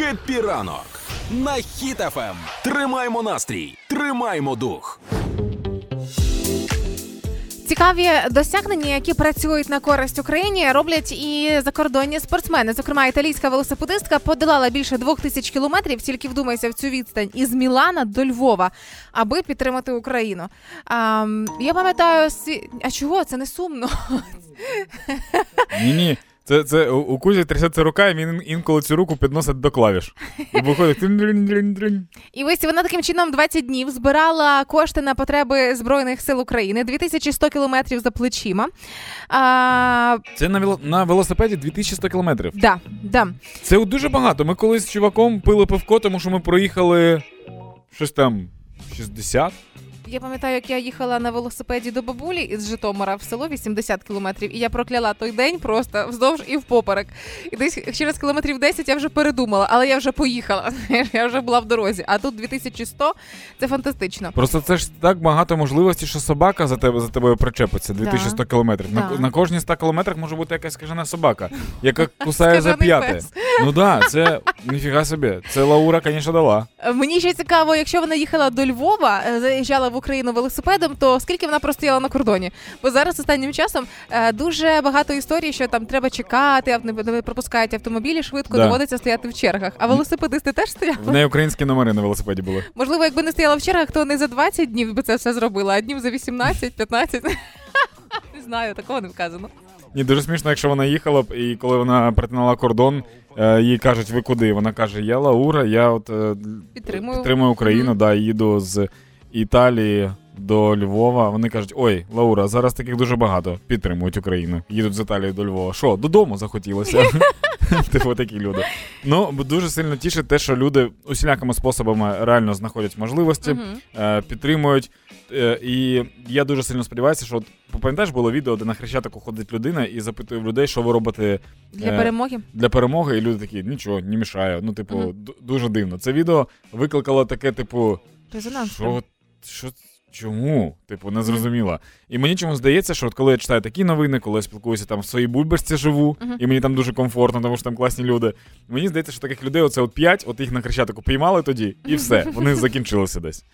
Happy ранок на Хіт-ФМ. Тримаймо настрій, тримаймо дух. Цікаві досягнення, які працюють на користь Україні, роблять і закордонні спортсмени. Зокрема, італійська велосипедистка подолала більше двох тисяч кілометрів. Тільки вдумайся в цю відстань із Мілана до Львова, аби підтримати Україну. А, я пам'ятаю сві... А чого це не сумно? Ні, ні. Це, це у у Кузі трясеться рука, і він інколи цю руку підносить до клавіш. І виходить. І ось вона таким чином 20 днів збирала кошти на потреби збройних сил України. 2100 кілометрів за плечима. А, Це на, вело- на велосипеді 2100 кілометрів. да, да. Це дуже багато. Ми колись з чуваком пили пивко, тому що ми проїхали щось там 60. Я пам'ятаю, як я їхала на велосипеді до бабулі із Житомира в село 80 кілометрів, і я прокляла той день просто вздовж і впоперек. І десь через кілометрів 10 я вже передумала, але я вже поїхала. Я вже була в дорозі. А тут 2100 це фантастично. Просто це ж так багато можливостей, що собака за тебе за тобою причепиться 2100 кілометрів. На, Да. на кожні 100 кілометрах може бути якась скажена собака, яка кусає за п'яте. Ну да, це ніфіга собі. Це Лаура, звісно, дала. Мені ще цікаво, якщо вона їхала до Львова, е, заїжджала в Україну велосипедом, то скільки вона простояла на кордоні? Бо зараз останнім часом е, дуже багато історій, що там треба чекати, не пропускають автомобілі швидко, Да. доводиться стояти в чергах. А велосипедисти теж стояли? В неї українські номери на велосипеді були. Можливо, якби не стояла в чергах, то не за 20 днів би це все зробила, а днів за 18, 15. Не знаю, такого не вказано. Ні, дуже смішно, якщо вона їхала б, і коли вона перетинала кордон, е, їй кажуть, ви куди? Вона каже: Я Лаура, я от е, Підтримую. підтримую Україну, Мгм. да, їду з Італії до Львова. Вони кажуть: ой, Лаура, зараз таких дуже багато підтримують Україну. Їдуть з Італії до Львова. Що, додому захотілося? Типу такі люди. Ну, дуже сильно тішить те, що люди усілякими способами реально знаходять можливості, е, підтримують. Е, і я дуже сильно сподіваюся, що пам'ятаєш, було відео, де на хрещатику ходить людина і запитує в людей, що ви робите Для Е, перемоги. для перемоги, і люди такі, нічого, не мішає. Ну, типу, ду- дуже дивно. Це відео викликало таке, типу, Резонанс. що, що, чому? Типу, не зрозуміло. І мені чому здається, що от коли я читаю такі новини, коли я спілкуюся там в своїй бульбашці живу, і мені там дуже комфортно, тому що там класні люди. Мені здається, що таких людей, оце от п'ять, от їх на хрещатику піймали тоді, і все, вони закінчилися десь.